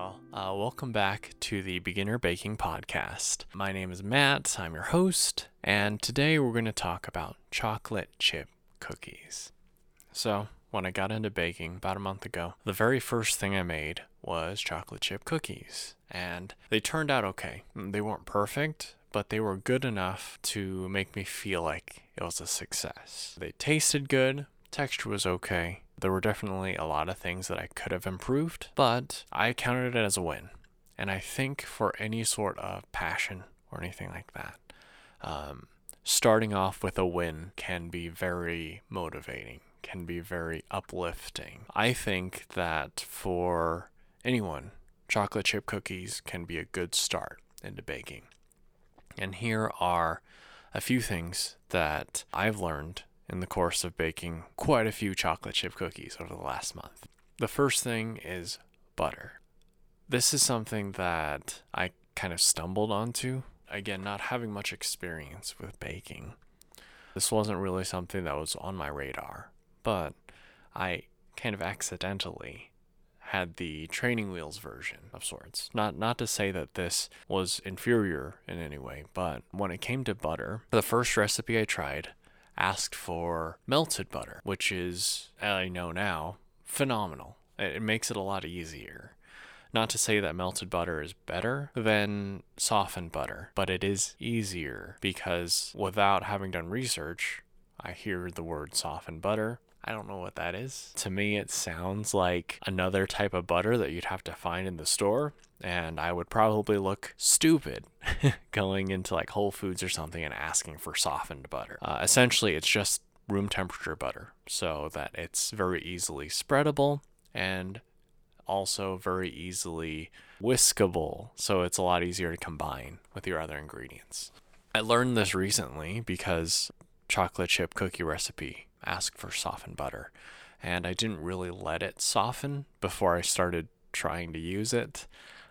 y'all. Uh, welcome back to the Beginner Baking Podcast. My name is Matt, I'm your host, and today we're going to talk about chocolate chip cookies. So, when I got into baking about a month ago, the very first thing I made was chocolate chip cookies, and they turned out okay. They weren't perfect, but they were good enough to make me feel like it was a success. They tasted good, texture was okay. There were definitely a lot of things that I could have improved, but I counted it as a win. And I think for any sort of passion or anything like that, um, starting off with a win can be very motivating, can be very uplifting. I think that for anyone, chocolate chip cookies can be a good start into baking. And here are a few things that I've learned in the course of baking quite a few chocolate chip cookies over the last month. The first thing is butter. This is something that I kind of stumbled onto. Again, not having much experience with baking. This wasn't really something that was on my radar, but I kind of accidentally had the training wheels version of sorts. Not not to say that this was inferior in any way, but when it came to butter, the first recipe I tried asked for melted butter, which is I know now phenomenal. It makes it a lot easier. Not to say that melted butter is better than softened butter, but it is easier because without having done research, I hear the word softened butter I don't know what that is. To me, it sounds like another type of butter that you'd have to find in the store. And I would probably look stupid going into like Whole Foods or something and asking for softened butter. Uh, essentially, it's just room temperature butter so that it's very easily spreadable and also very easily whiskable. So it's a lot easier to combine with your other ingredients. I learned this recently because chocolate chip cookie recipe asked for softened butter. And I didn't really let it soften before I started trying to use it.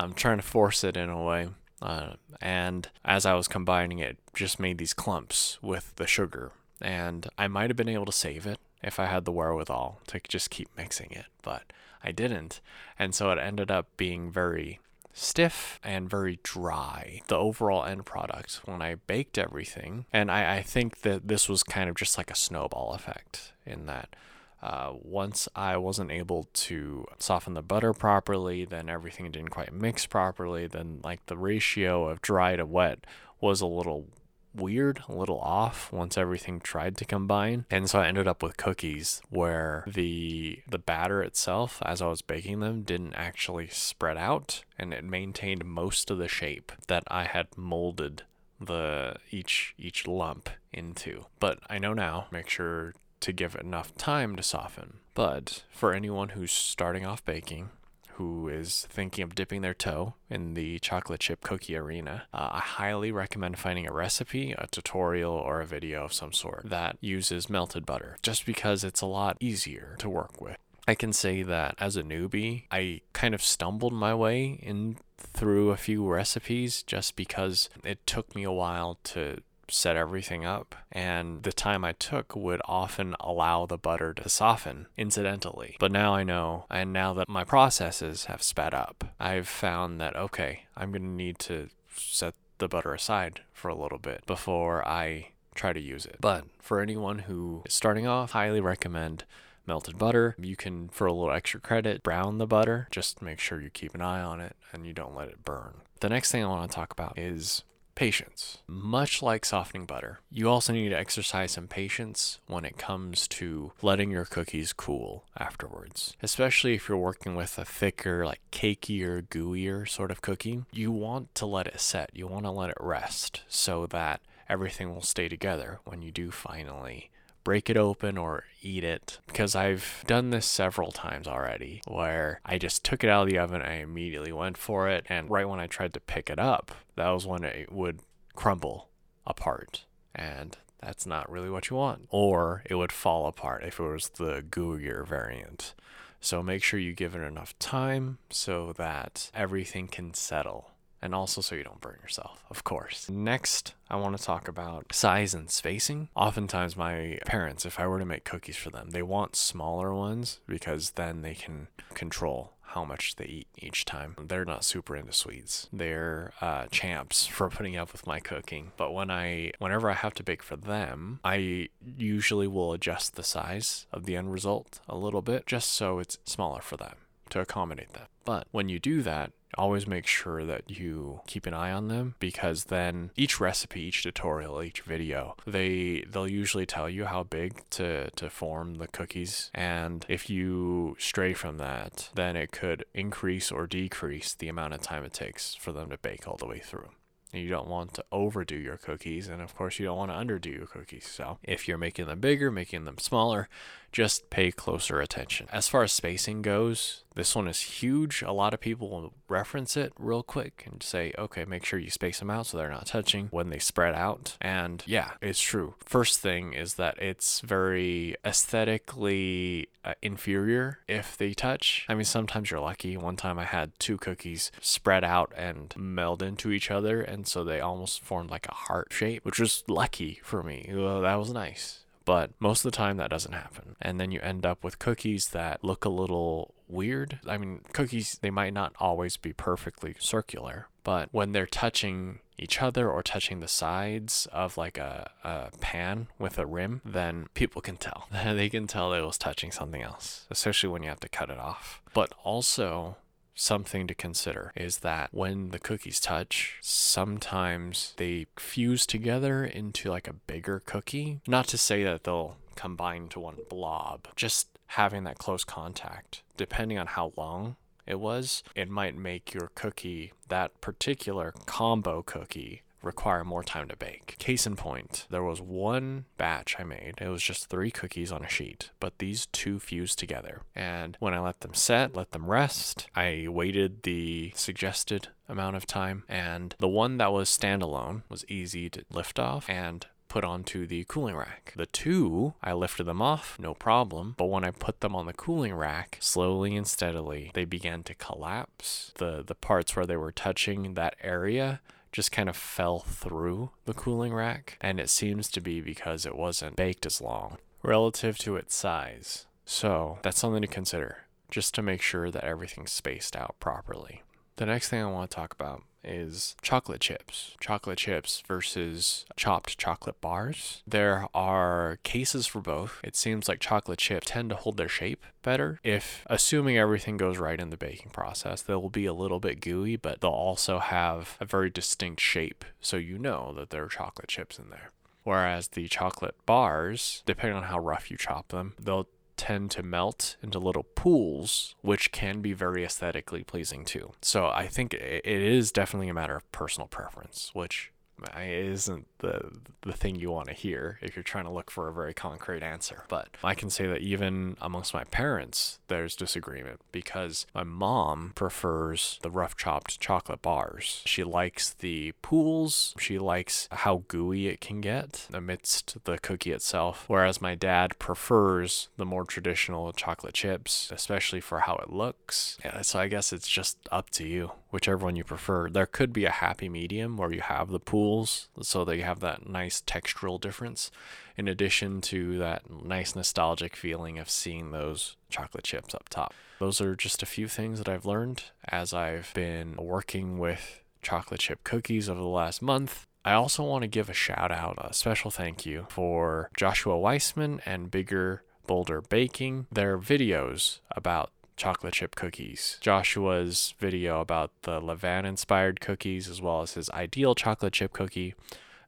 I'm trying to force it in a way. Uh, and as I was combining it, just made these clumps with the sugar. And I might have been able to save it if I had the wherewithal to just keep mixing it, but I didn't. And so it ended up being very stiff and very dry, the overall end product when I baked everything. And I, I think that this was kind of just like a snowball effect in that. Uh, once I wasn't able to soften the butter properly, then everything didn't quite mix properly. Then, like, the ratio of dry to wet was a little weird, a little off once everything tried to combine. And so I ended up with cookies where the the batter itself as I was baking them didn't actually spread out and it maintained most of the shape that I had molded the each each lump into. But I know now, make sure to give it enough time to soften. But for anyone who's starting off baking, who is thinking of dipping their toe in the chocolate chip cookie arena, uh, I highly recommend finding a recipe, a tutorial, or a video of some sort that uses melted butter, just because it's a lot easier to work with. I can say that as a newbie, I kind of stumbled my way in through a few recipes just because it took me a while to set everything up, and the time I took would often allow the butter to soften incidentally. But now I know, and now that my processes have sped up, I've found that okay, I'm going to need to set the butter aside for a little bit before I try to use it. But for anyone who is starting off, highly recommend melted butter. You can, for a little extra credit, brown the butter. Just make sure you keep an eye on it and you don't let it burn. The next thing I want to talk about is patience. Much like softening butter, you also need to exercise some patience when it comes to letting your cookies cool afterwards. Especially if you're working with a thicker, like cakier, gooier sort of cookie, you want to let it set. You want to let it rest so that everything will stay together when you do finally break it open or eat it because I've done this several times already where I just took it out of the oven, I immediately went for it, and right when I tried to pick it up, that was when it would crumble apart. And that's not really what you want. Or it would fall apart if it was the gooier variant. So make sure you give it enough time so that everything can settle and also so you don't burn yourself, of course. Next, I want to talk about size and spacing. Oftentimes, my parents, if I were to make cookies for them, they want smaller ones because then they can control how much they eat each time. They're not super into sweets. They're uh, champs for putting up with my cooking. But when I, whenever I have to bake for them, I usually will adjust the size of the end result a little bit just so it's smaller for them to accommodate them. But when you do that, always make sure that you keep an eye on them because then each recipe each tutorial each video they they'll usually tell you how big to to form the cookies and if you stray from that then it could increase or decrease the amount of time it takes for them to bake all the way through you don't want to overdo your cookies, and of course, you don't want to underdo your cookies. So, if you're making them bigger, making them smaller, just pay closer attention. As far as spacing goes, this one is huge. A lot of people will reference it real quick and say, okay, make sure you space them out so they're not touching when they spread out. And yeah, it's true. First thing is that it's very aesthetically uh, inferior if they touch. I mean, sometimes you're lucky. One time I had two cookies spread out and meld into each other, and so they almost formed like a heart shape, which was lucky for me. Well, that was nice but most of the time that doesn't happen. And then you end up with cookies that look a little weird. I mean, cookies, they might not always be perfectly circular, but when they're touching each other or touching the sides of like a, a pan with a rim, then people can tell. they can tell it was touching something else, especially when you have to cut it off. But also, something to consider is that when the cookies touch, sometimes they fuse together into like a bigger cookie. Not to say that they'll combine to one blob, just having that close contact, depending on how long it was, it might make your cookie, that particular combo cookie, require more time to bake. Case in point, there was one batch I made. It was just three cookies on a sheet, but these two fused together. And when I let them set, let them rest, I waited the suggested amount of time. And the one that was standalone was easy to lift off and put onto the cooling rack. The two, I lifted them off, no problem, but when I put them on the cooling rack, slowly and steadily, they began to collapse. The the parts where they were touching that area just kind of fell through the cooling rack, and it seems to be because it wasn't baked as long relative to its size. So that's something to consider, just to make sure that everything's spaced out properly. The next thing I want to talk about is chocolate chips. Chocolate chips versus chopped chocolate bars. There are cases for both. It seems like chocolate chips tend to hold their shape better if assuming everything goes right in the baking process. They will be a little bit gooey, but they'll also have a very distinct shape so you know that there are chocolate chips in there. Whereas the chocolate bars, depending on how rough you chop them, they'll tend to melt into little pools, which can be very aesthetically pleasing too. So I think it is definitely a matter of personal preference, which isn't the the thing you want to hear if you're trying to look for a very concrete answer. But I can say that even amongst my parents, there's disagreement because my mom prefers the rough chopped chocolate bars. She likes the pools. She likes how gooey it can get amidst the cookie itself, whereas my dad prefers the more traditional chocolate chips, especially for how it looks. Yeah, so I guess it's just up to you, whichever one you prefer. There could be a happy medium where you have the pools so that you have that nice textural difference in addition to that nice nostalgic feeling of seeing those chocolate chips up top. Those are just a few things that I've learned as I've been working with chocolate chip cookies over the last month. I also want to give a shout out, a special thank you for Joshua Weissman and Bigger Bolder Baking. Their videos about chocolate chip cookies. Joshua's video about the Levain inspired cookies, as well as his ideal chocolate chip cookie,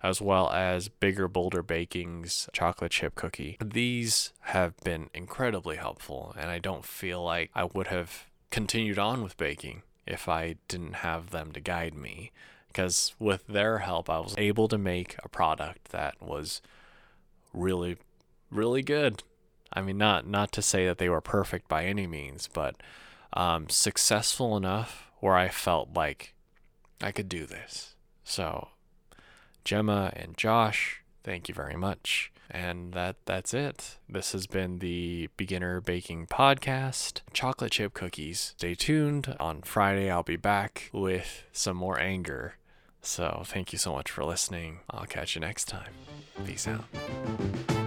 as well as Bigger Bolder Baking's chocolate chip cookie. These have been incredibly helpful, and I don't feel like I would have continued on with baking if I didn't have them to guide me. Because with their help, I was able to make a product that was really, really good. I mean, not not to say that they were perfect by any means, but um, successful enough where I felt like I could do this. So Gemma and Josh, thank you very much. And that that's it. This has been the Beginner Baking Podcast. Chocolate chip cookies. Stay tuned. On Friday I'll be back with some more anger. So thank you so much for listening. I'll catch you next time. Peace out.